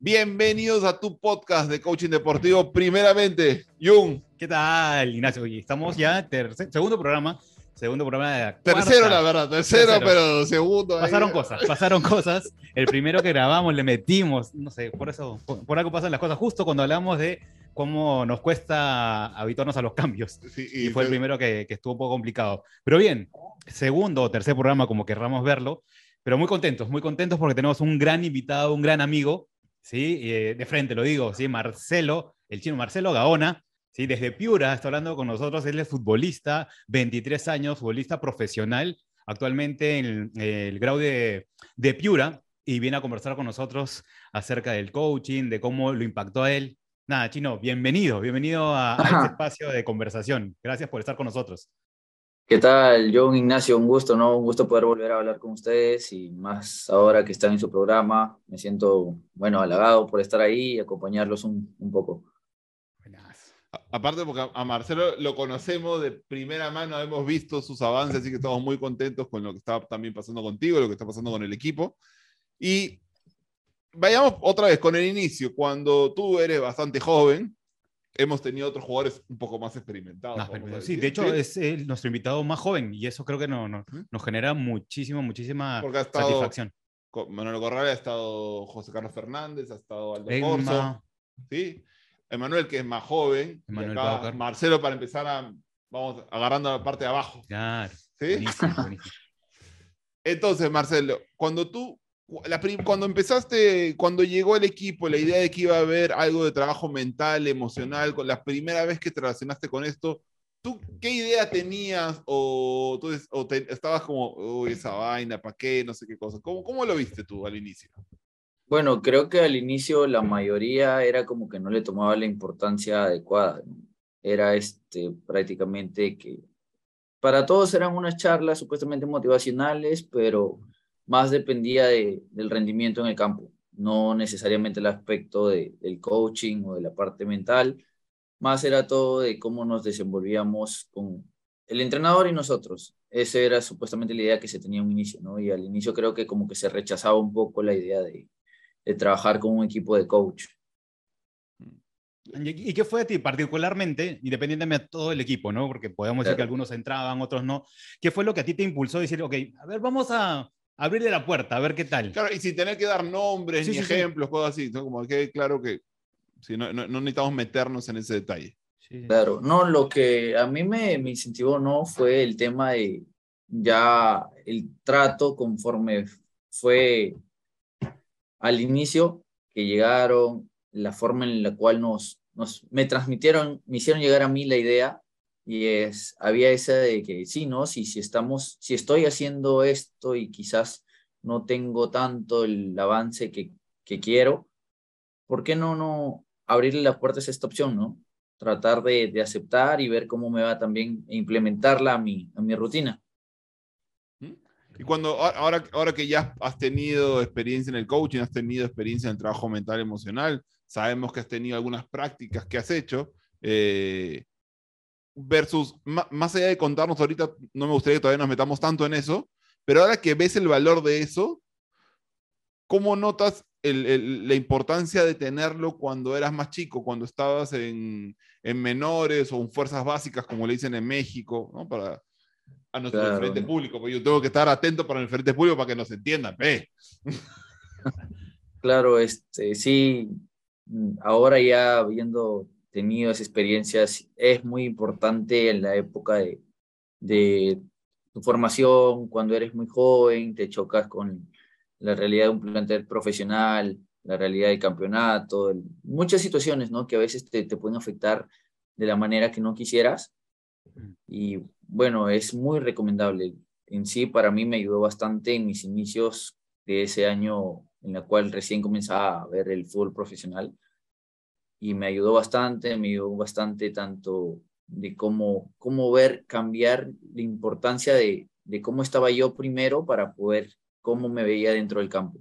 Bienvenidos a tu podcast de coaching deportivo. Primeramente, Jung. ¿Qué tal, Ignacio? Estamos ya, tercer, segundo programa, segundo programa de la Tercero, cuarta. la verdad, tercero, Tercero. pero segundo. ahí. Pasaron cosas, pasaron cosas. El primero que grabamos le metimos, no sé, por eso, por, por algo pasan las cosas, justo cuando hablamos de cómo nos cuesta habituarnos a los cambios. Sí, Y fue el primero que, que estuvo un poco complicado. Pero bien, segundo o tercer programa, como querramos verlo, pero muy contentos, muy contentos porque tenemos un gran invitado, un gran amigo, ¿sí? Eh, de frente lo digo, ¿sí? Marcelo, el chino Marcelo Gaona, ¿sí? Desde Piura está hablando con nosotros, él es futbolista, 23 años, futbolista profesional, actualmente en el, el grado de, de Piura, y viene a conversar con nosotros acerca del coaching, de cómo lo impactó a él. Nada, Chino, bienvenido, bienvenido a, a este espacio de conversación. Gracias por estar con nosotros. ¿Qué tal, John Ignacio? Un gusto, ¿no? Un gusto poder volver a hablar con ustedes y más ahora que están en su programa. Me siento, bueno, halagado por estar ahí y acompañarlos un, un poco. Aparte porque a- a Marcelo lo conocemos de primera mano, hemos visto sus avances, así que estamos muy contentos con lo que está también pasando contigo, lo que está pasando con el equipo. Y vayamos otra vez con el inicio. Cuando tú eres bastante joven, hemos tenido otros jugadores un poco más experimentados. Más sí, de hecho es eh, nuestro invitado más joven y eso creo que no, no- nos genera muchísima Porque ha estado satisfacción. Manuel Corral, ha estado José Carlos Fernández, ha estado Aldo Corso, ¿sí? Emanuel, que es más joven, acá. Marcelo para empezar a, vamos, agarrando la parte de abajo. claro, ¿Sí? buenísimo, buenísimo. Entonces, Marcelo, cuando tú, la cuando empezaste, cuando llegó el equipo, la idea de que iba a haber algo de trabajo mental, emocional, con la primera vez que te relacionaste con esto, ¿tú qué idea tenías o, tú es- o te- estabas como, uy, esa vaina, ¿para qué? No sé qué cosa. ¿Cómo, ¿Cómo lo viste tú al inicio? Bueno, creo que al inicio la mayoría era como que no le tomaba la importancia adecuada. Era este, prácticamente que para todos eran unas charlas supuestamente motivacionales, pero más dependía de- del rendimiento en el campo, no necesariamente el aspecto de- del coaching o de la parte mental, más era todo de cómo nos desenvolvíamos con el entrenador y nosotros. Esa era supuestamente la idea que se tenía en un inicio, ¿no? Y al inicio creo que como que se rechazaba un poco la idea de, de trabajar con un equipo de coach. ¿Y qué fue de ti particularmente, independientemente de todo el equipo, ¿no? Porque podemos decir que Claro. algunos entraban, otros no. ¿Qué fue lo que a ti te impulsó a decir, ok, a ver, vamos a abrirle la puerta, a ver qué tal? Claro, y sin tener que dar nombres Sí, ni sí, sí. ejemplos, cosas así, ¿no? como que claro que sí, no, no, no necesitamos meternos en ese detalle. Sí, sí. Claro, no, lo que a mí me, me incentivó no fue el tema de ya el trato conforme fue al inicio que llegaron, la forma en la cual nos, nos me transmitieron, me hicieron llegar a mí la idea y es, había esa de que sí, ¿no? Si, si estamos, si estoy haciendo esto y quizás no tengo tanto el avance que, que quiero, ¿por qué no, no abrirle las puertas a esta opción, ¿no? tratar de, de aceptar y ver cómo me va también e implementarla a mi, a mi rutina. Y cuando, ahora, ahora que ya has tenido experiencia en el coaching, has tenido experiencia en el trabajo mental emocional, sabemos que has tenido algunas prácticas que has hecho, eh, versus, más allá de contarnos ahorita, no me gustaría que todavía nos metamos tanto en eso, pero ahora que ves el valor de eso, ¿cómo notas el- el- la importancia de tenerlo cuando eras más chico, cuando estabas en, en menores o en fuerzas básicas, como le dicen en México, ¿no? Para, a nuestro Claro. diferente público, porque yo tengo que estar atento para el diferente público para que nos entiendan. ve. Claro, este, sí, ahora ya habiendo tenido esas experiencias, es muy importante en la época de, de tu formación, cuando eres muy joven, te chocas con la realidad de un plantel profesional, la realidad del campeonato, el- muchas situaciones, ¿no? Que a veces te, te pueden afectar de la manera que no quisieras. Y bueno, es muy recomendable. En sí, para mí me ayudó bastante en mis inicios de ese año en la cual recién comenzaba a ver el fútbol profesional. Y me ayudó bastante, me ayudó bastante tanto de cómo, cómo ver, cambiar la importancia de, de cómo estaba yo primero para poder, cómo me veía dentro del campo.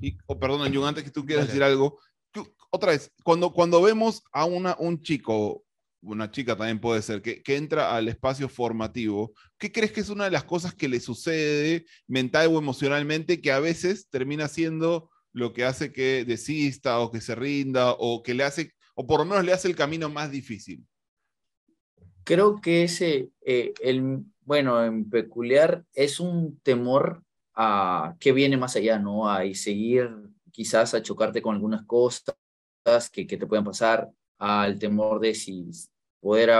Y, oh, perdón, Jun, antes que tú quieras Dale. decir algo, tú- otra vez, cuando, cuando vemos a una, un chico una chica también puede ser, que, que, entra al espacio formativo, ¿qué crees que es una de las cosas que le sucede mental o emocionalmente que a veces termina siendo lo que hace que desista o que se rinda o que le hace, o por lo menos le hace el camino más difícil? Creo que ese, eh, el, bueno, en peculiar es un temor a qué viene más allá, ¿no? A seguir quizás a chocarte con algunas cosas que, que te puedan pasar, al temor de si poder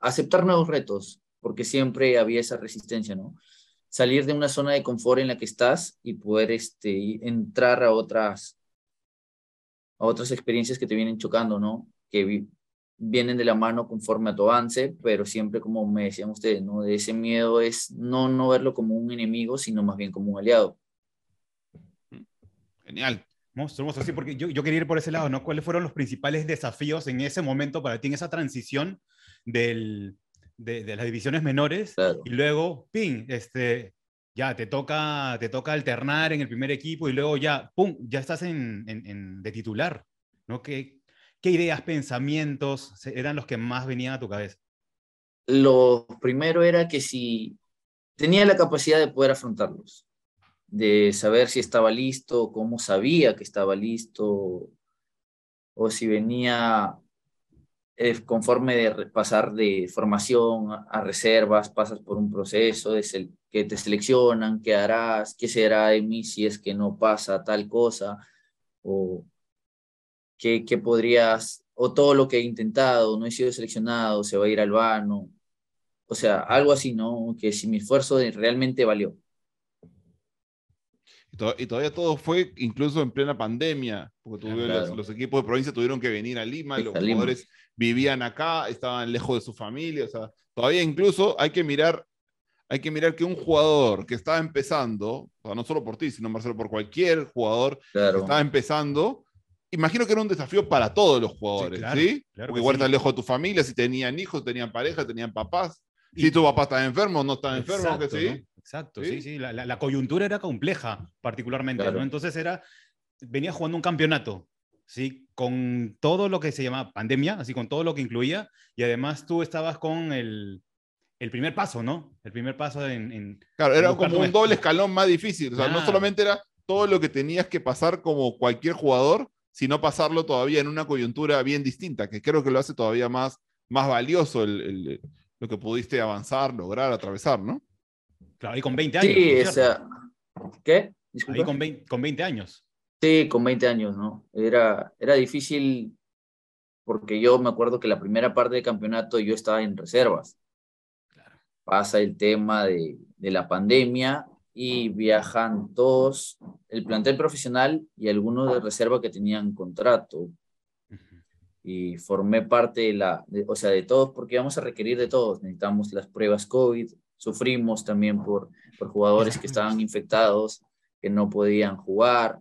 aceptar nuevos retos, porque siempre había esa resistencia, ¿no? Salir de una zona de confort en la que estás y poder este, entrar a otras, a otras experiencias que te vienen chocando, ¿no? Que vienen de la mano conforme a tu avance, pero siempre, como me decían ustedes, ¿no? De ese miedo es no, no verlo como un enemigo, sino más bien como un aliado. Genial. Monstruo, así, porque yo, yo, quería ir por ese lado, ¿no? ¿Cuáles fueron los principales desafíos en ese momento para ti, en esa transición del, de, de las divisiones menores? Y luego, ping, este, ya te toca, te toca alternar en el primer equipo y luego ya, pum, ya estás en, en, de titular, ¿no? ¿Qué, ¿Qué ideas, pensamientos eran los que más venían a tu cabeza? Lo primero era que si tenía la capacidad de poder afrontarlos de saber si estaba listo, cómo sabía que estaba listo, o si venía eh, conforme de pasar de formación a, reservas, pasas por un proceso que te seleccionan, qué harás, qué será de mí si es que no pasa tal cosa, o qué, qué podrías, o todo lo que he intentado, no he sido seleccionado, se va a ir al vano, o sea, algo así, ¿no? Que si mi esfuerzo realmente valió. Y, todavía todo fue incluso en plena pandemia, porque los, equipos de provincia tuvieron que venir a Lima, los jugadores vivían acá, estaban lejos de su familia, o sea, todavía incluso hay que mirar, hay que mirar que un jugador que estaba empezando, no solo por ti, sino Marcelo, por cualquier jugador que estaba empezando, imagino que era un desafío para todos los jugadores, ¿sí? porque igual estás lejos de tu familia, si tenían hijos, tenían pareja, tenían papás, si tu papá está enfermo, no está enfermo, que sí. Exacto, sí, sí. La, la, coyuntura era compleja, particularmente, ¿no? Entonces era, venía jugando un campeonato, ¿sí? Con todo lo que se llama pandemia, así con todo lo que incluía, y además tú estabas con el, el primer paso, ¿no? El primer paso en... claro, era como un doble escalón más difícil, o sea, no solamente era todo lo que tenías que pasar como cualquier jugador, sino pasarlo todavía en una coyuntura bien distinta, que creo que lo hace todavía más, más valioso el, lo que pudiste avanzar, lograr, atravesar, ¿no? Claro, y con 20 años. Sí, o sea, ¿qué? Ahí con 20, con 20 años. Sí, con 20 años, ¿no? Era, era difícil porque yo me acuerdo que la primera parte del campeonato yo estaba en reservas. Claro. Pasa el tema de, de la pandemia y viajan todos, el plantel profesional y algunos de reserva que tenían contrato. Y formé parte de la, o sea, de todos, porque vamos a requerir de todos. Necesitamos las pruebas COVID, sufrimos también por, por jugadores que estaban infectados, que no podían jugar.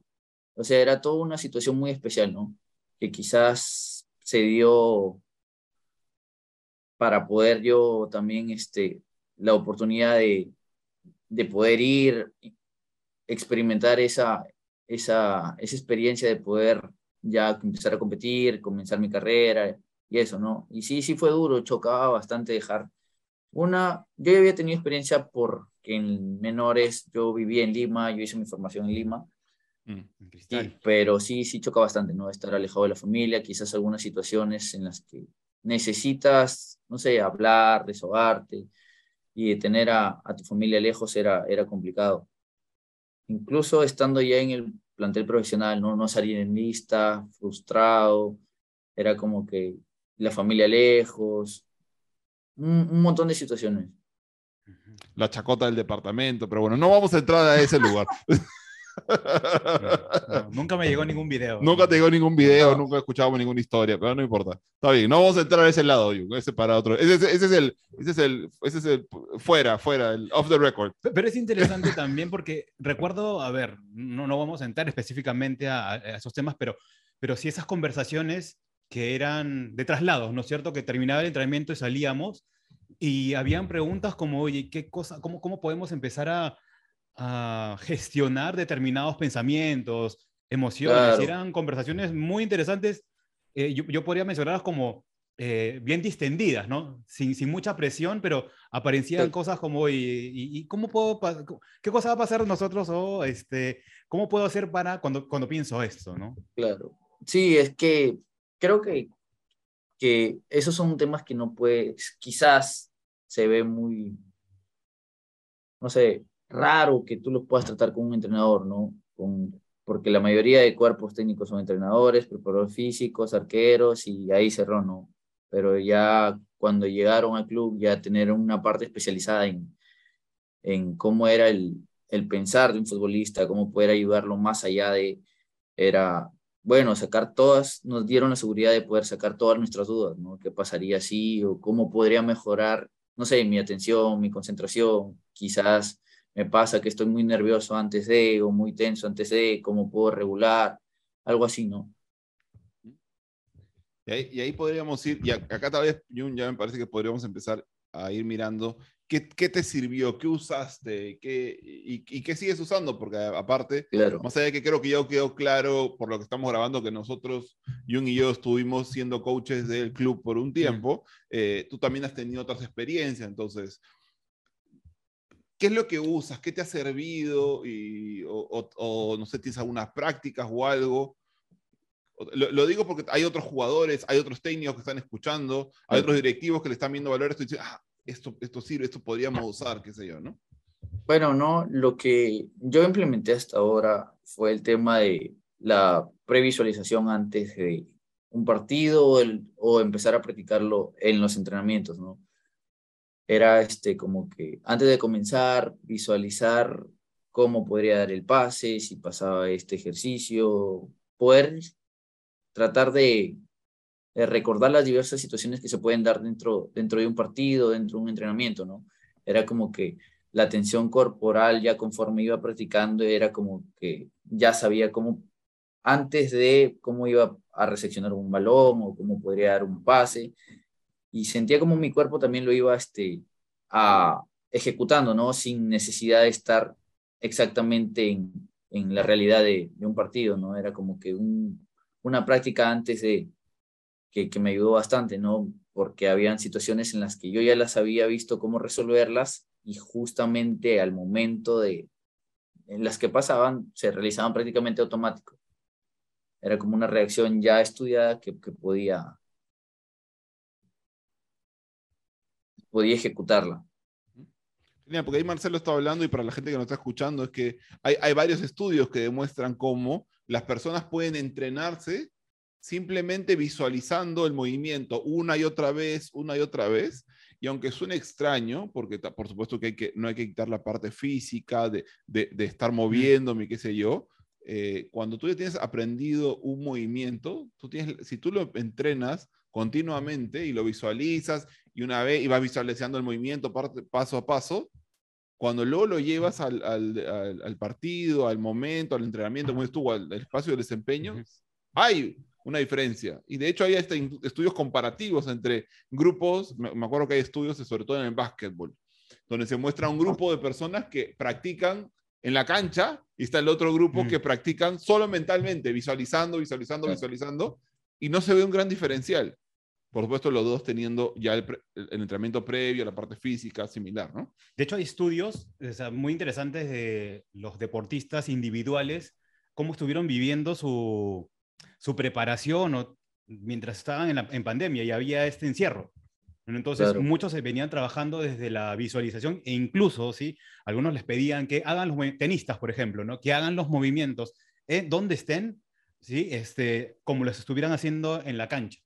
O sea, era toda una situación muy especial, ¿no? Que quizás se dio para poder yo también, este, la oportunidad de, de poder ir, experimentar esa, esa, esa experiencia de poder ya empezar a competir, comenzar mi carrera y eso, ¿no? Y sí, sí fue duro, chocaba bastante dejar una, yo ya había tenido experiencia porque en menores yo vivía en Lima, yo hice mi formación en Lima, mm, pero sí, sí choca bastante, ¿no? Estar alejado de la familia, quizás algunas situaciones en las que necesitas, no sé, hablar, desahogarte y tener a, a tu familia lejos era, era complicado. Incluso estando ya en el plantel profesional, ¿no? No salir en lista, frustrado, era como que la familia lejos, un, montón de situaciones. La chacota del departamento, pero bueno, no vamos a entrar a ese lugar. nunca me llegó ningún video. Nunca te llegó ningún video, nunca escuchamos ninguna historia, pero no importa. Está bien, no vamos a entrar a ese lado, ese para otro. Ese, es el, ese es el, ese es el, fuera, fuera, el off the record. Pero es interesante también porque recuerdo, a ver, no, no vamos a entrar específicamente a, a esos temas, pero, pero sí esas conversaciones que eran de traslados, ¿no es cierto? Que terminaba el entrenamiento y salíamos y habían preguntas como, oye, ¿qué cosa, cómo, cómo podemos empezar a, a gestionar determinados pensamientos, emociones? eran conversaciones muy interesantes. Eh, yo, yo, podría mencionarlas como eh, bien distendidas, ¿no? Sin, sin mucha presión, pero aparecían Sí. cosas como, y, y- y cómo puedo, qué cosa va a pasar nosotros o, este, cómo puedo hacer para cuando, cuando pienso esto, ¿no? Claro. Sí, es que creo que, que esos son temas que no puedes, quizás se ve muy, no sé, raro que tú los puedas tratar con un entrenador, ¿no? Con, porque la mayoría de cuerpos técnicos son entrenadores, preparadores físicos, arqueros y ahí cerró, ¿no? Pero ya cuando llegaron al club, ya tener una parte especializada en, en cómo era el, el pensar de un futbolista, cómo poder ayudarlo más allá de, era, bueno, sacar todas, nos dieron la seguridad de poder sacar todas nuestras dudas, ¿no? ¿Qué pasaría si o cómo podría mejorar, no sé, mi atención, mi concentración? Quizás me pasa que estoy muy nervioso antes de o muy tenso antes de, cómo puedo regular, algo así, ¿no? Y ahí, y ahí podríamos ir, y acá tal vez, Jun, ya me parece que podríamos empezar a ir mirando qué, qué te sirvió, qué usaste, qué, y, y qué sigues usando, porque aparte, Claro, más allá de que creo que ya quedó claro por lo que estamos grabando que nosotros, Jun y yo, estuvimos siendo coaches del club por un tiempo, eh, tú también has tenido otras experiencias, entonces, ¿qué es lo que usas? ¿Qué te ha servido? Y, o, o- o, no sé, ¿tienes algunas prácticas o algo? Lo, lo digo porque hay otros jugadores, hay otros técnicos que están escuchando, hay otros directivos que le están viendo valor a esto y dicen, ah, esto, esto sirve, esto podríamos usar, qué sé yo, ¿no? Bueno, no, lo que yo implementé hasta ahora fue el tema de la previsualización antes de un partido o, el- o empezar a practicarlo en los entrenamientos, ¿no? Era este como que antes de comenzar, visualizar cómo podría dar el pase, si pasaba este ejercicio, poder tratar de, de recordar las diversas situaciones que se pueden dar dentro, dentro de un partido, dentro de un entrenamiento, ¿no? Era como que la tensión corporal ya conforme iba practicando era como que ya sabía cómo, antes de cómo iba a recepcionar un balón o cómo podría dar un pase, y sentía como mi cuerpo también lo iba este, a, ejecutando, ¿no? Sin necesidad de estar exactamente en, en la realidad de, de un partido, ¿no? Era como que un, una práctica antes de, que, me ayudó bastante, ¿no? Porque habían situaciones en las que yo ya las había visto cómo resolverlas y justamente al momento de en las que pasaban se realizaban prácticamente automático. Era como una reacción ya estudiada que, podía, podía ejecutarla. Porque ahí Marcelo está hablando y para la gente que nos está escuchando es que hay varios estudios que demuestran cómo las personas pueden entrenarse simplemente visualizando el movimiento una y otra vez, una y otra vez. Y aunque suene extraño, porque por supuesto que, hay que no hay que quitar la parte física de, de, de estar moviéndome, qué sé yo, eh, cuando tú ya tienes aprendido un movimiento, tú tienes, si tú lo entrenas continuamente y lo visualizas y una vez y vas visualizando el movimiento parte- paso a paso, cuando luego lo llevas al, al, al- al partido, al momento, al entrenamiento, como estuvo al, espacio de desempeño, Ujú. Una diferencia. Y de hecho hay hasta estudios comparativos entre grupos, me, me acuerdo que hay estudios, sobre todo en el básquetbol, donde se muestra un grupo de personas que practican en la cancha y está el otro grupo Mm. que practican solo mentalmente, visualizando, visualizando, Claro. visualizando, y no se ve un gran diferencial. Por supuesto, los dos teniendo ya el, pre- el entrenamiento previo, la parte física similar, ¿no? De hecho, hay estudios o sea, muy interesantes de los deportistas individuales, cómo estuvieron viviendo su, su preparación o, mientras estaban en, la- en pandemia y había este encierro. Entonces, Claro. muchos se venían trabajando desde la visualización e incluso, ¿sí? Algunos les pedían que hagan los tenistas, por ejemplo, ¿no? Que hagan los movimientos eh, donde estén, ¿sí? Este, como los estuvieran haciendo en la cancha,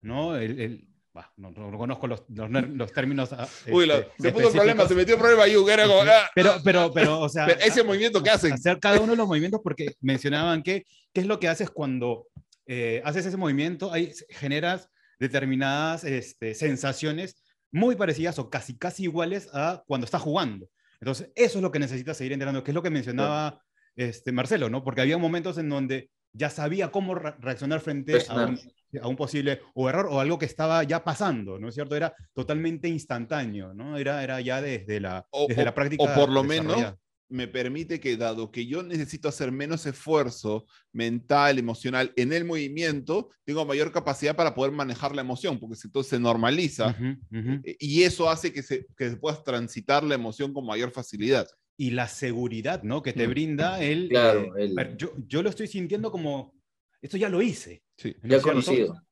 ¿no? El, el- bah, no, no- no conozco los, los, los términos. ah, Uy, la- este, se puso problema, se metió problema ahí, como, ah, Pero, pero, pero, o sea, pero ese movimiento que hacen. hacer cada uno de los movimientos porque mencionaban que qué es lo que haces cuando eh, haces ese movimiento, ahí generas determinadas este, sensaciones muy parecidas o casi casi iguales a cuando estás jugando. Entonces, eso es lo que necesitas seguir entrenando, que es lo que mencionaba este, Marcelo, ¿no? Porque había momentos en donde ya sabía cómo re- reaccionar frente a un. A un posible o error o algo que estaba ya pasando, ¿no es cierto? Era totalmente instantáneo, ¿no? Era, era ya desde la, O- desde o- la práctica. o por lo menos, me permite que, dado que yo necesito hacer menos esfuerzo mental, emocional en el movimiento, tengo mayor capacidad para poder manejar la emoción, porque entonces se normaliza eh, y eso hace que se, que puedas transitar la emoción con mayor facilidad. Y la seguridad, ¿no? Que te mm. brinda el... Claro, eh, yo, yo, lo estoy sintiendo como, esto ya lo hice. Sí. Ya conocido.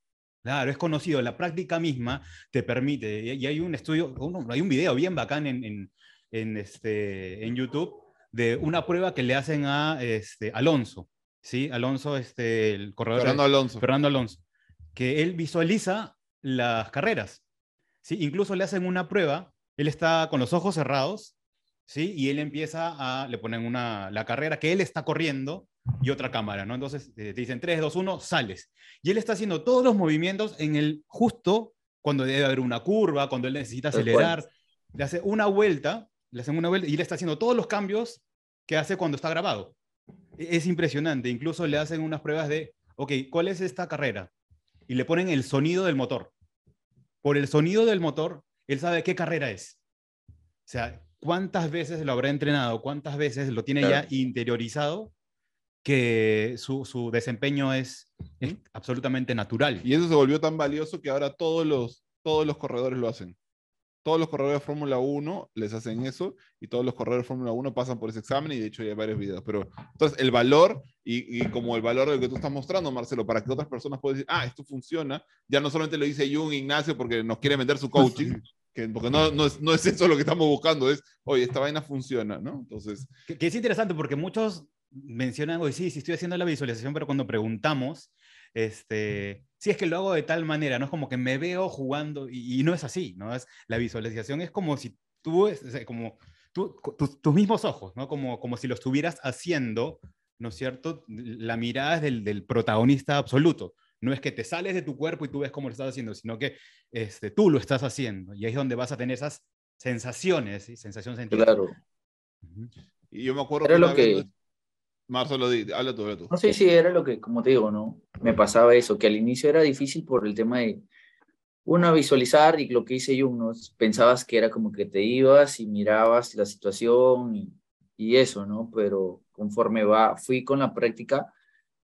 Claro, es conocido. La práctica misma te permite, y hay un estudio, hay un video bien bacán en, en, en, este, en YouTube de una prueba que le hacen a este, Alonso, ¿sí? Alonso, este, el corredor. Fernando Alonso. Fernando Alonso, que él visualiza las carreras, ¿sí? Incluso le hacen una prueba, él está con los ojos cerrados, ¿sí? Y él empieza a, le ponen una, la carrera que él está corriendo y otra cámara, ¿no? Entonces eh, te dicen 3, 2, 1, sales. Y él está haciendo todos los movimientos en el justo cuando debe haber una curva, cuando él necesita acelerar. Le hace una vuelta le hacen una vuelta y le está haciendo todos los cambios que hace cuando está grabado. E-, es impresionante. Incluso le hacen unas pruebas de, ok, ¿cuál es esta carrera? Y le ponen el sonido del motor. Por el sonido del motor, él sabe qué carrera es. O sea, cuántas veces lo habrá entrenado, cuántas veces lo tiene ya interiorizado que su, su desempeño es, es, absolutamente natural. Y eso se volvió tan valioso que ahora todos los, todos los corredores lo hacen todos los corredores de Fórmula 1 les hacen eso y todos los corredores de Fórmula 1 pasan por ese examen y de hecho hay varios videos. Pero entonces el valor y, como el valor de lo que tú estás mostrando, Marcelo, para que otras personas puedan decir, ah, esto funciona, ya no solamente lo dice Jung Ignacio porque nos quiere vender su coaching, que, porque no, no, es, no, es, eso lo que estamos buscando, es, oye, esta vaina funciona, ¿no? Entonces... Que, que es interesante porque muchos mencionan, oye, sí, sí estoy haciendo la visualización, pero cuando preguntamos, este, si es que lo hago de tal manera, no es como que me veo jugando y, no es así, ¿no? Es, la visualización es como si tú, como tus mismos ojos, ¿no? Como, como si lo estuvieras haciendo, ¿no es cierto? La mirada es del, del, protagonista absoluto. No es que te sales de tu cuerpo y tú ves cómo lo estás haciendo, sino que este, tú lo estás haciendo. Y ahí es donde vas a tener esas sensaciones, y sensaciones Claro. Y yo me acuerdo que, lo que... Marcelo, habla tú, habla tú. No, sí, sí, era lo que, como te digo, ¿no? Me pasaba eso, que al inicio era difícil por el tema de, uno, visualizar y lo que hice yo, ¿no? Pensabas que era como que te ibas y mirabas la situación y, y eso, ¿no? Pero conforme va, fui con la práctica,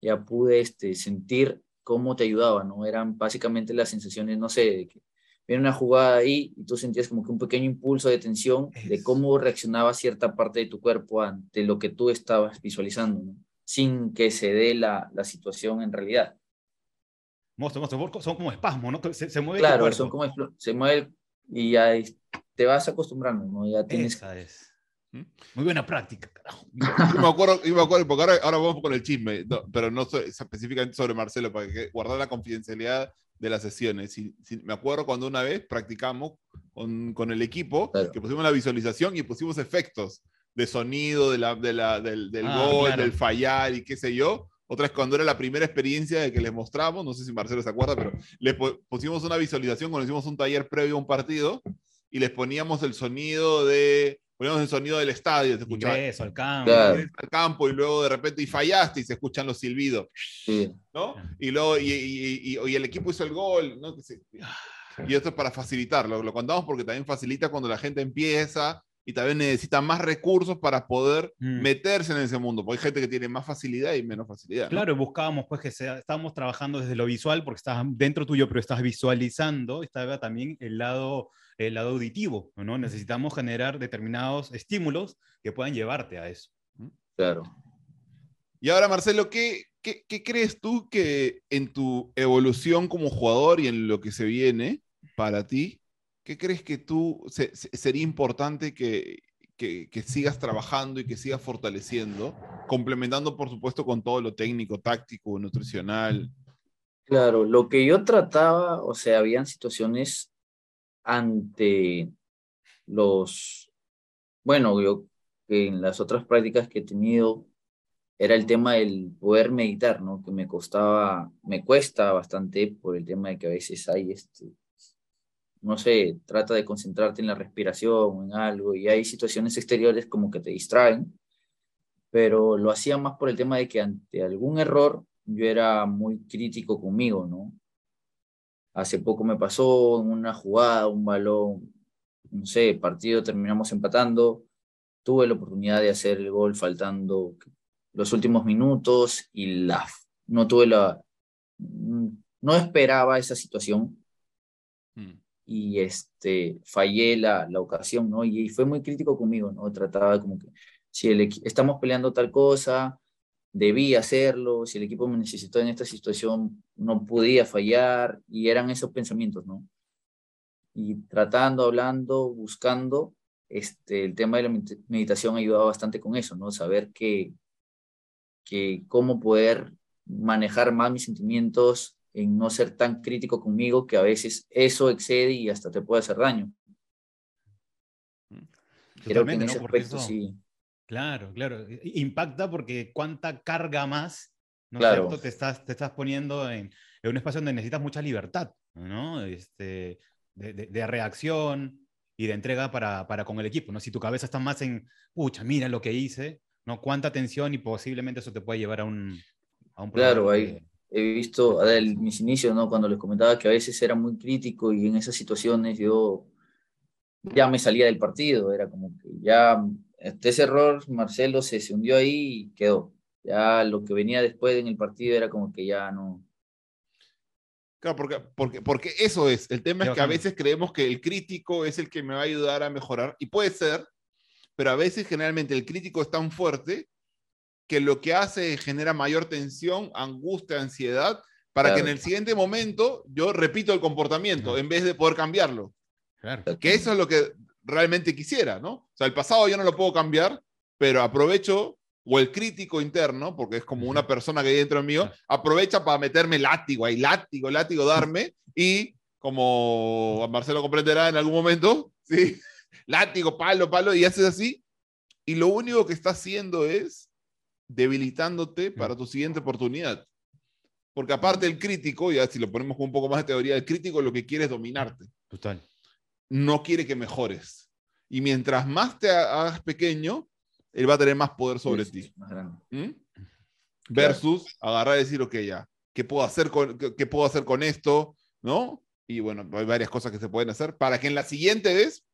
ya pude este, sentir cómo te ayudaba, ¿no? Eran básicamente las sensaciones, no sé, de que viene una jugada ahí y tú sentías como que un pequeño impulso de tensión de cómo reaccionaba cierta parte de tu cuerpo ante lo que tú estabas visualizando, sin que se dé la, la situación en realidad. son como espasmos, ¿no? Se, se mueve Claro, son como se mueve y ya te vas acostumbrando, ¿no? Ya tienes... Esa es. ¿Mm? Muy buena práctica, carajo. Yo me acuerdo, yo me acuerdo porque ahora, ahora vamos con el chisme, pero no específicamente sobre Marcelo, para que guardar la confidencialidad de las sesiones. Y, me acuerdo cuando una vez practicamos con, con el equipo, que pusimos la visualización y pusimos efectos de sonido, de la, de la, del, del ah, gol, del fallar y qué sé yo. Otra es cuando era la primera experiencia de que les mostramos, no sé si Marcelo se acuerda, pero le pusimos una visualización cuando hicimos un taller previo a un partido y les poníamos el sonido de poníamos el sonido del estadio, se escuchaba Ingreso, al campo. al campo y luego de repente y fallaste y se escuchan los silbidos, ¿no? Y luego y, y, y, el equipo hizo el gol, ¿no? Y esto es para facilitarlo, lo contamos porque también facilita cuando la gente empieza y también necesita más recursos para poder mm. meterse en ese mundo, porque hay gente que tiene más facilidad y menos facilidad. Claro, buscábamos pues que sea, estábamos trabajando desde lo visual porque estás dentro tuyo, pero estás visualizando, estaba también el lado el lado auditivo, ¿no? Necesitamos generar determinados estímulos que puedan llevarte a eso. Claro. Y ahora, Marcelo, ¿qué, qué, crees tú que en tu evolución como jugador y en lo que se viene para ti, qué crees que tú sería importante que, que, que, sigas trabajando y que sigas fortaleciendo, complementando, por supuesto, con todo lo técnico, táctico, nutricional? Claro, lo que yo trataba, o sea, habían situaciones ante los, bueno, yo en las otras prácticas que he tenido era el tema del poder meditar, ¿no? Que me costaba, me cuesta bastante por el tema de que a veces hay este, no sé, trata de concentrarte en la respiración en algo y hay situaciones exteriores como que te distraen, pero lo hacía más por el tema de que ante algún error yo era muy crítico conmigo, ¿no? Hace poco me pasó en una jugada, un balón, no sé, partido terminamos empatando tuve la oportunidad de hacer el gol faltando los últimos minutos y la, no tuve la, no esperaba esa situación mm. y este, fallé la, la ocasión, ¿no? Y, fue muy crítico conmigo, ¿no? Trataba como que, si el, estamos peleando tal cosa, debía hacerlo, si el equipo me necesitó en esta situación, no podía fallar, y eran esos pensamientos, ¿no? Y tratando, hablando, buscando, este, el tema de la meditación ayudaba bastante con eso, ¿no? Saber que, que cómo poder manejar más mis sentimientos en no ser tan crítico conmigo que a veces eso excede y hasta te puede hacer daño. Creo que en ese aspecto sí. Claro, claro. Impacta porque cuánta carga más, ¿no claro. Te estás, te estás poniendo en, en, un espacio donde necesitas mucha libertad, ¿no? Este, de, de, reacción y de entrega para, para, con el equipo, ¿no? Si tu cabeza está más en, pucha, mira lo que hice, ¿no? Cuánta tensión y posiblemente eso te puede llevar a un, a un Claro, ahí he visto en mis inicios, ¿no? Cuando les comentaba que a veces era muy crítico y en esas situaciones yo ya me salía del partido, era como que ya este, ese error, Marcelo se, se hundió ahí y quedó. Ya lo que venía después en el partido era como que ya no, Claro, porque, porque, porque eso es. El tema es que a veces creemos que el crítico es el que me va a ayudar a mejorar. Y puede ser, pero a veces generalmente el crítico es tan fuerte que lo que hace es genera mayor tensión, angustia, ansiedad, para que en el siguiente momento yo repito el comportamiento en vez de poder cambiarlo. Claro. Que eso es lo que realmente quisiera, ¿no? O sea, el pasado yo no lo puedo cambiar, pero aprovecho, o el crítico interno, porque es como una persona que hay dentro mío, aprovecha para meterme látigo, ahí látigo, látigo, darme, y como Marcelo comprenderá en algún momento, ¿sí? látigo, palo, palo, y haces así, y lo único que está haciendo es debilitándote para tu siguiente oportunidad. Porque aparte el crítico, ya si lo ponemos con un poco más de teoría, el crítico lo que quiere es dominarte. Total. No quiere que mejores. Y mientras más te hagas pequeño, él va a tener más poder sobre ti. ¿Mm? Versus agarrar y decir, ok, ya, ¿qué puedo, hacer con, qué, puedo hacer con esto? ¿No? Y bueno, hay varias cosas que se pueden hacer para que en la siguiente vez,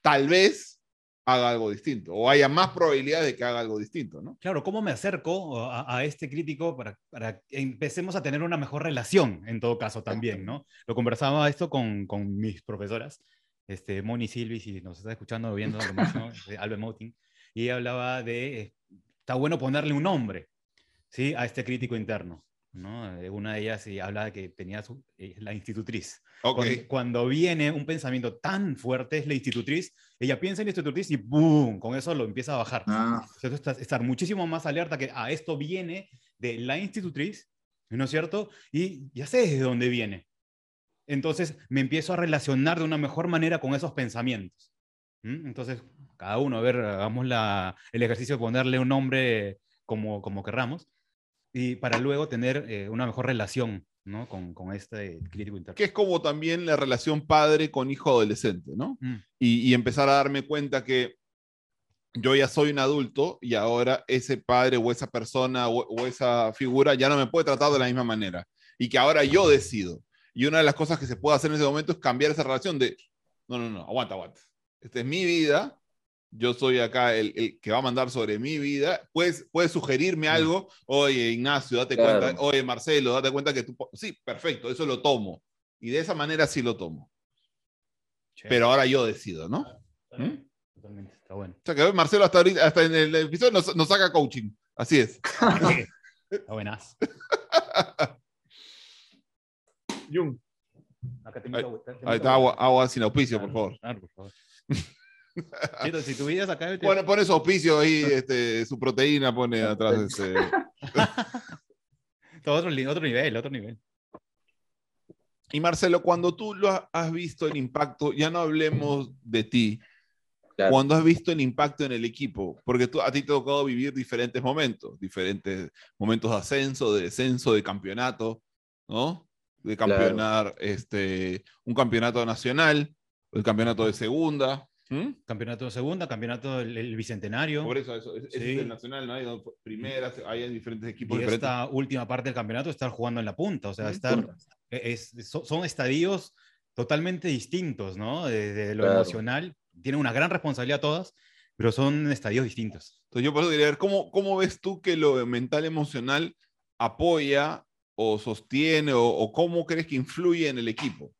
tal vez haga algo distinto o haya más probabilidad de que haga algo distinto, ¿no? Claro, ¿cómo me acerco a, este crítico para, para, que empecemos a tener una mejor relación en todo caso también, ¿no? Lo conversaba esto con, con mis profesoras, este, Moni Silvi, si nos está escuchando o viendo, ¿no? Albert Mouting, y ella hablaba de, eh, está bueno ponerle un nombre, ¿sí? A este crítico interno. ¿no? Eh, una de ellas habla de que tenía su, eh, la institutriz. Cuando, viene un pensamiento tan fuerte, es la institutriz, ella piensa en la institutriz y ¡boom! Con eso lo empieza a bajar. Ah. Entonces, estar muchísimo más alerta que a ah, esto viene de la institutriz, ¿no es cierto? Y ya sé de dónde viene. Entonces me empiezo a relacionar de una mejor manera con esos pensamientos. Entonces, cada uno, a ver, hagamos la, el ejercicio de ponerle un nombre como, como querramos y para luego tener eh, una mejor relación ¿no? con, con este crítico interno. Que es como también la relación padre con hijo adolescente, ¿no? Mm. Y, y, empezar a darme cuenta que yo ya soy un adulto y ahora ese padre o esa persona o, o, esa figura ya no me puede tratar de la misma manera y que ahora yo decido. Y una de las cosas que se puede hacer en ese momento es cambiar esa relación de, no, no, no, aguanta, aguanta. Esta es mi vida yo soy acá el, que va a mandar sobre mi vida, puedes, puedes sugerirme mm. algo, oye Ignacio, date cuenta, oye Marcelo, date cuenta que tú, sí, perfecto, eso lo tomo. Y de esa manera sí lo tomo. Pero ahora yo decido, ¿no? ¿Mm? Totalmente, está bueno. O sea que Marcelo hasta, ahorita, hasta en el episodio nos, nos saca coaching, así es. está buenas. Jung. Acá ahí, está agua, agua sin auspicio, por favor. Claro, por favor. si tu vida acá. Bueno, pone su auspicio ahí, este, su proteína pone atrás. Este... otro, otro nivel, otro nivel. Y Marcelo, cuando tú lo has visto el impacto, ya no hablemos de ti, cuando has visto el impacto en el equipo, porque tú, a ti te ha tocado vivir diferentes momentos, diferentes momentos de ascenso, de descenso, de campeonato, ¿no? De campeonar este, un campeonato nacional, el campeonato de segunda, ¿Mm? Campeonato de segunda, campeonato del bicentenario. Por eso, eso es, el nacional, ¿no? Hay primeras, hay diferentes equipos. Y esta última parte del campeonato estar jugando en la punta, o sea, estar, e, es, son estadios totalmente distintos, ¿no? De, lo emocional, tienen una gran responsabilidad todas, pero son estadios distintos. Entonces yo por eso quería ver, ¿cómo, ¿cómo ves tú que lo mental emocional apoya o sostiene o, cómo crees que influye en el equipo?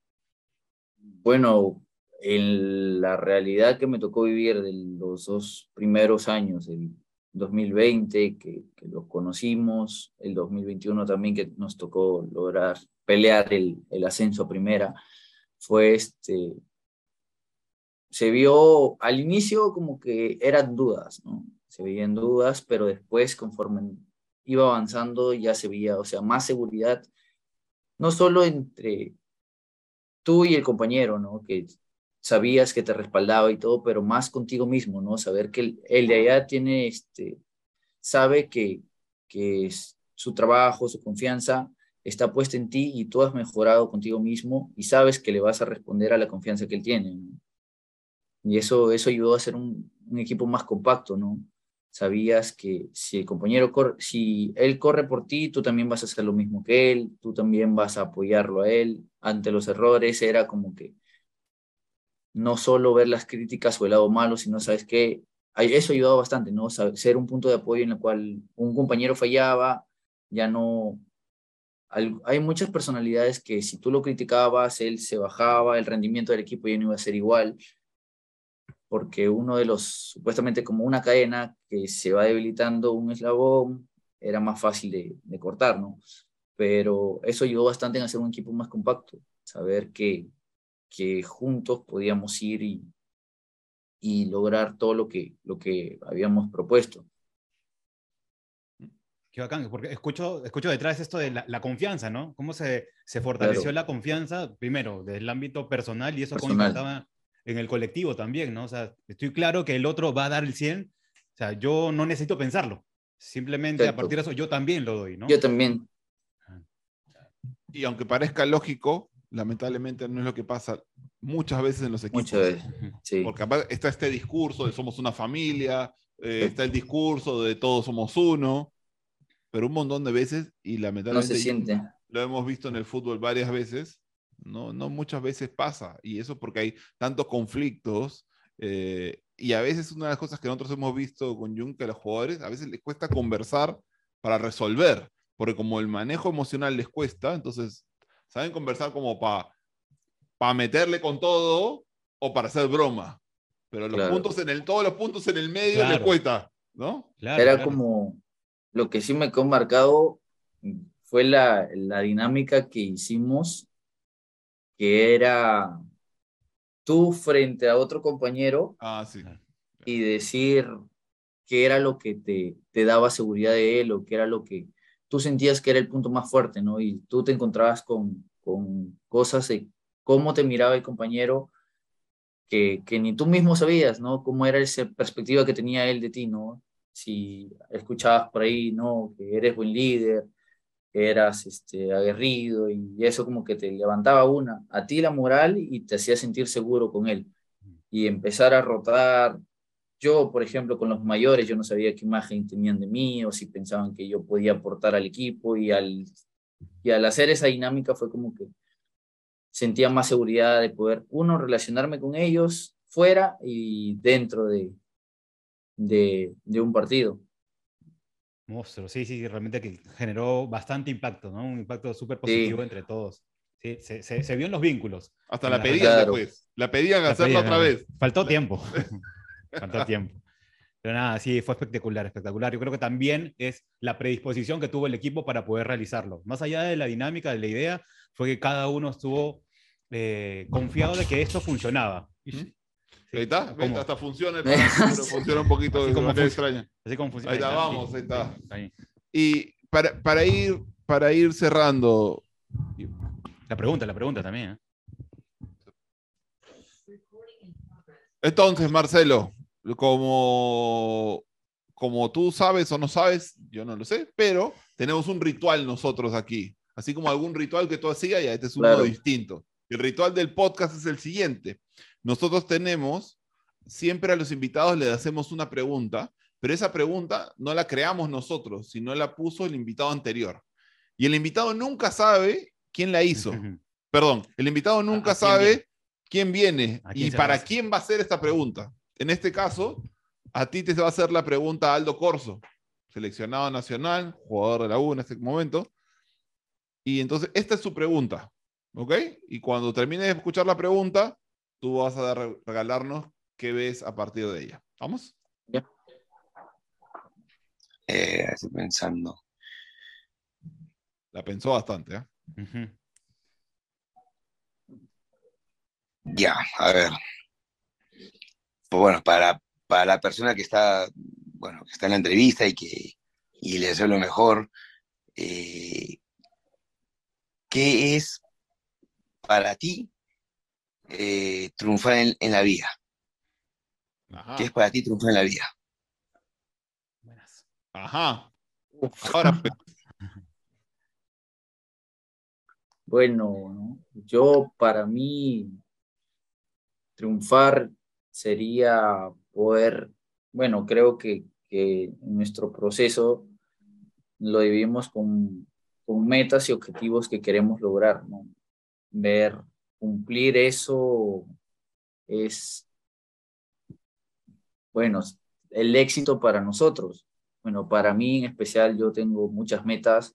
Bueno, en la realidad que me tocó vivir de los dos primeros años, el 2020 que, que los conocimos, el 2021 también que nos tocó lograr pelear el, ascenso primera, fue este, se vio al inicio como que eran dudas. Se veían dudas, pero después conforme iba avanzando ya se veía, o sea, más seguridad, no solo entre tú y el compañero, ¿no? Que sabías que te respaldaba y todo, pero más contigo mismo, ¿no? Saber que el, de allá tiene, este, sabe que, que su trabajo, su confianza está puesta en ti y tú has mejorado contigo mismo y sabes que le vas a responder a la confianza que él tiene. ¿no? Y eso, eso ayudó a ser un, un, equipo más compacto, ¿no? Sabías que si el compañero corre, si él corre por ti, tú también vas a hacer lo mismo que él, tú también vas a apoyarlo a él ante los errores, era como que no solo ver las críticas o el lado malo, sino, ¿sabes qué? Eso ayudado bastante, ¿no? Ser un punto de apoyo en el cual un compañero fallaba, ya no... Hay muchas personalidades que si tú lo criticabas, él se bajaba, el rendimiento del equipo ya no iba a ser igual, porque uno de los, supuestamente como una cadena que se va debilitando un eslabón, era más fácil de, de cortar, ¿no? Pero eso ayudó bastante en hacer un equipo más compacto, saber que que juntos podíamos ir y, y lograr todo lo que, lo que habíamos propuesto. Qué bacán, porque escucho, escucho detrás esto de la, la confianza, ¿no? ¿Cómo se, se fortaleció claro. la confianza, primero, desde el ámbito personal y eso personal. cómo impactaba en el colectivo también, ¿no? O sea, estoy claro que el otro va a dar el 100, o sea, yo no necesito pensarlo, simplemente Exacto. a partir de eso yo también lo doy, ¿no? Yo también. Y aunque parezca lógico, lamentablemente no es lo que pasa muchas veces en los equipos. Muchas veces, sí. Porque está este discurso de somos una familia, eh, está el discurso de todos somos uno, pero un montón de veces, y lamentablemente no se siente. lo hemos visto en el fútbol varias veces, no, no muchas veces pasa, y eso porque hay tantos conflictos, eh, y a veces una de las cosas que nosotros hemos visto con Jung, que a los jugadores a veces les cuesta conversar para resolver, porque como el manejo emocional les cuesta, entonces saben conversar como para pa meterle con todo o para hacer broma. Pero los claro. puntos en el, todos los puntos en el medio claro. les cuesta, ¿no? Claro, Era como lo que sí me quedó marcado fue la, la dinámica que hicimos, que era tú frente a otro compañero ah, sí. y decir qué era lo que te, te daba seguridad de él o qué era lo que, tú sentías que era el punto más fuerte, ¿no? Y tú te encontrabas con, con cosas de cómo te miraba el compañero que, que, ni tú mismo sabías, ¿no? Cómo era esa perspectiva que tenía él de ti, ¿no? Si escuchabas por ahí, ¿no? Que eres buen líder, eras este, aguerrido y eso como que te levantaba una, a ti la moral y te hacía sentir seguro con él. Y empezar a rotar yo, por ejemplo, con los mayores, yo no sabía qué imagen tenían de mí o si pensaban que yo podía aportar al equipo y al, y al hacer esa dinámica fue como que sentía más seguridad de poder, uno, relacionarme con ellos fuera y dentro de, de, de un partido. Monstruo, sí, sí, realmente que generó bastante impacto, ¿no? Un impacto súper positivo sí. entre todos. Sí, se, se, se, vio en los vínculos. Hasta la pedían claro. después. La pedían la hacerlo pedían, otra vez. Faltó tiempo. Faltó tiempo. Pero nada, sí, fue espectacular, espectacular. Yo creo que también es la predisposición que tuvo el equipo para poder realizarlo. Más allá de la dinámica, de la idea, fue que cada uno estuvo eh, confiado de que esto funcionaba. Ahí está, ¿Ves? hasta funciona, pero funciona un poquito así como extraña. Así como funciona. Ahí está, vamos, ahí está. Ahí. Y para, para, ir, para ir cerrando. La pregunta, la pregunta también. ¿eh? Entonces, Marcelo, como, como tú sabes o no sabes, yo no lo sé, pero tenemos un ritual nosotros aquí. Así como algún ritual que tú hacías, ya este es uno claro. distinto. El ritual del podcast es el siguiente. Nosotros tenemos, siempre a los invitados les hacemos una pregunta, pero esa pregunta no la creamos nosotros, sino la puso el invitado anterior. Y el invitado nunca sabe quién la hizo. Perdón, el invitado nunca sabe quién viene, quién viene y para quién va a ser esta pregunta. En este caso, a ti te va a hacer la pregunta Aldo Corso, seleccionado nacional, jugador de la U en este momento. Y entonces, esta es su pregunta, ¿ok? Y cuando termine de escuchar la pregunta, tú vas a regalarnos qué ves a partir de ella. ¿Vamos? Ya. Eh, estoy pensando. La pensó bastante, ¿eh? Ya, a ver. Pues bueno, para, para la persona que está, bueno, que está en la entrevista y que y le deseo lo mejor, eh, ¿qué es para ti eh, triunfar en, la vida? ¿Qué es para ti triunfar en la vida? Ajá. Ahora. Pues. Bueno, yo para mí triunfar sería poder, bueno, creo que, que nuestro proceso lo dividimos con, con, metas y objetivos que queremos lograr, ¿no? Ver, cumplir eso es, bueno, el éxito para nosotros. Bueno, para mí en especial yo tengo muchas metas,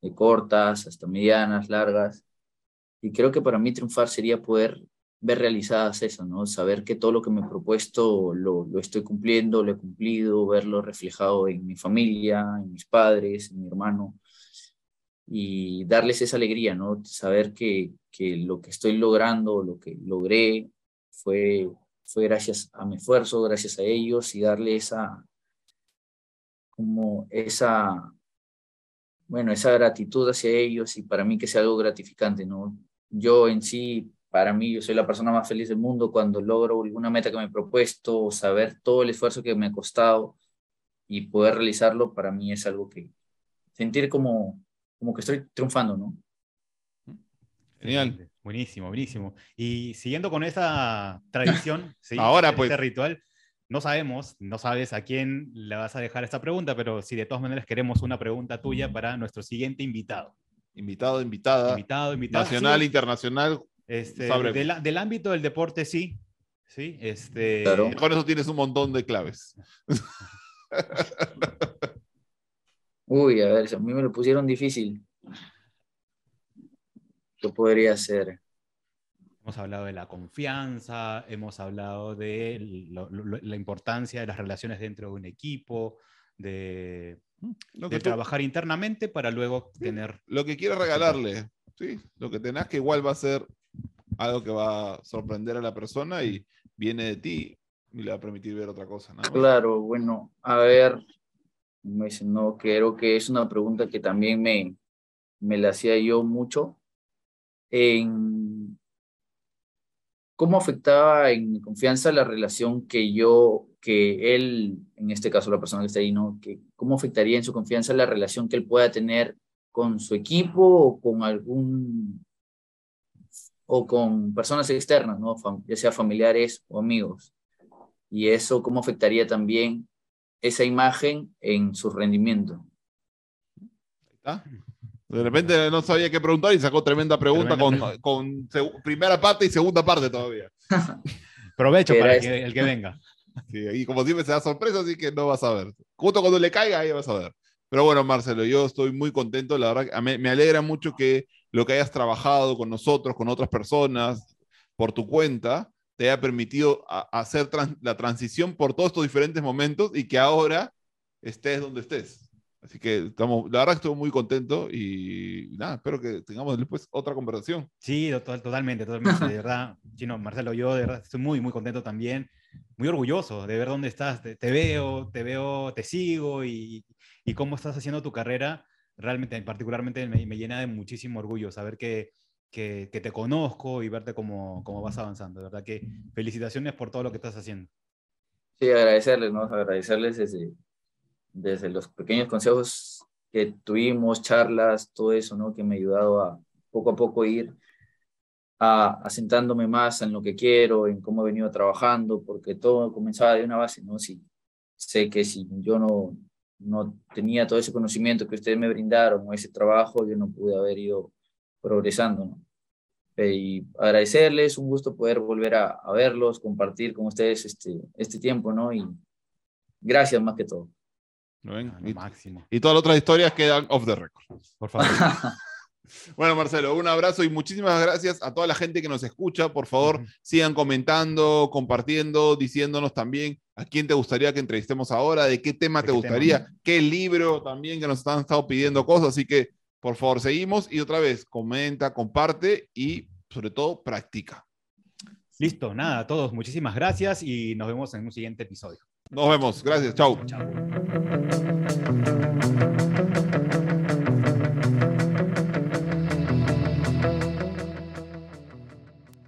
de cortas hasta medianas, largas, y creo que para mí triunfar sería poder ver realizadas eso, ¿no? Saber que todo lo que me he propuesto lo, lo, estoy cumpliendo, lo he cumplido, verlo reflejado en mi familia, en mis padres, en mi hermano, y darles esa alegría, ¿no? Saber que, que lo que estoy logrando, lo que logré, fue, fue gracias a mi esfuerzo, gracias a ellos, y darle esa, como esa, bueno, esa gratitud hacia ellos, y para mí que sea algo gratificante, ¿no? Yo en sí para mí, yo soy la persona más feliz del mundo cuando logro alguna meta que me he propuesto, saber todo el esfuerzo que me ha costado y poder realizarlo, para mí es algo que sentir como, como que estoy triunfando, ¿no? Genial. Buenísimo, buenísimo. Y siguiendo con esa tradición, ahora pues. Este ritual, no sabemos, no sabes a quién le vas a dejar esta pregunta, pero si de todas maneras queremos una pregunta tuya para nuestro siguiente invitado. Invitado, invitada. Invitado, invitada. Nacional, internacional, este, del ámbito del deporte, sí. Sí, este... Con eso tienes un montón de claves. Uy, a ver, a mí me lo pusieron difícil. ¿Qué podría ser? Hemos hablado de la confianza, hemos hablado de la importancia de las relaciones dentro de un equipo, de, trabajar internamente para luego tener... Lo que quieras regalarle, ¿sí? Lo que tenás que igual va a ser algo que va a sorprender a la persona y viene de ti y le va a permitir ver otra cosa. Claro, bueno, a ver, me dicen, no, creo que es una pregunta que también me, me la hacía yo mucho. En cómo afectaba en mi confianza la relación que yo, que él, en este caso la persona que está ahí, ¿no? Que, ¿Cómo afectaría en su confianza la relación que él pueda tener con su equipo o con algún o con personas externas, ¿no? ya sea familiares o amigos. Y eso, ¿cómo afectaría también esa imagen en su rendimiento? De repente no sabía qué preguntar y sacó tremenda pregunta con, primera parte y segunda parte todavía. Provecho para el que venga. y como siempre se da sorpresa, así que no vas a ver. Justo cuando le caiga, ahí vas a ver. Pero bueno, Marcelo, yo estoy muy contento. La verdad, me, me alegra mucho que lo que hayas trabajado con nosotros, con otras personas, por tu cuenta, te haya permitido hacer la transición por todos estos diferentes momentos y que ahora estés donde estés. Así que estamos, la verdad que estoy muy contento y nada, espero que tengamos después otra conversación. Sí, totalmente, totalmente. De verdad, Chino, Marcelo, yo de verdad estoy muy, muy contento también, muy orgulloso de ver dónde estás. Te, veo, te veo, te sigo y, y cómo estás haciendo tu carrera, realmente, particularmente me, me llena de muchísimo orgullo saber que, que, te conozco y verte cómo, cómo vas avanzando. De verdad que felicitaciones por todo lo que estás haciendo. Sí, agradecerles, ¿no? Agradecerles desde, desde los pequeños consejos que tuvimos, charlas, todo eso, ¿no? Que me ha ayudado a poco a poco ir a, asentándome más en lo que quiero, en cómo he venido trabajando, porque todo comenzaba de una base, ¿no? Si, sé que si yo no, no tenía todo ese conocimiento que ustedes me brindaron o ese trabajo, yo no pude haber ido progresando. ¿no? Y agradecerles, un gusto poder volver a, verlos, compartir con ustedes este, este tiempo, ¿no? Y, Gracias más que todo. ¿No ven? Ah, lo Y, máximo. y todas las otras historias quedan off the record. Por favor. Bueno, Marcelo, un abrazo y muchísimas gracias a toda la gente que nos escucha. Por favor, Ujú. sigan comentando, compartiendo, diciéndonos también a quién te gustaría que entrevistemos ahora, de qué tema ¿De te qué gustaría, qué libro también que nos han estado pidiendo cosas. Así que, por favor, seguimos y otra vez, comenta, comparte y sobre todo practica. Listo, nada, a todos, muchísimas gracias y nos vemos en un siguiente episodio. Nos vemos. Gracias. Chau. Chao.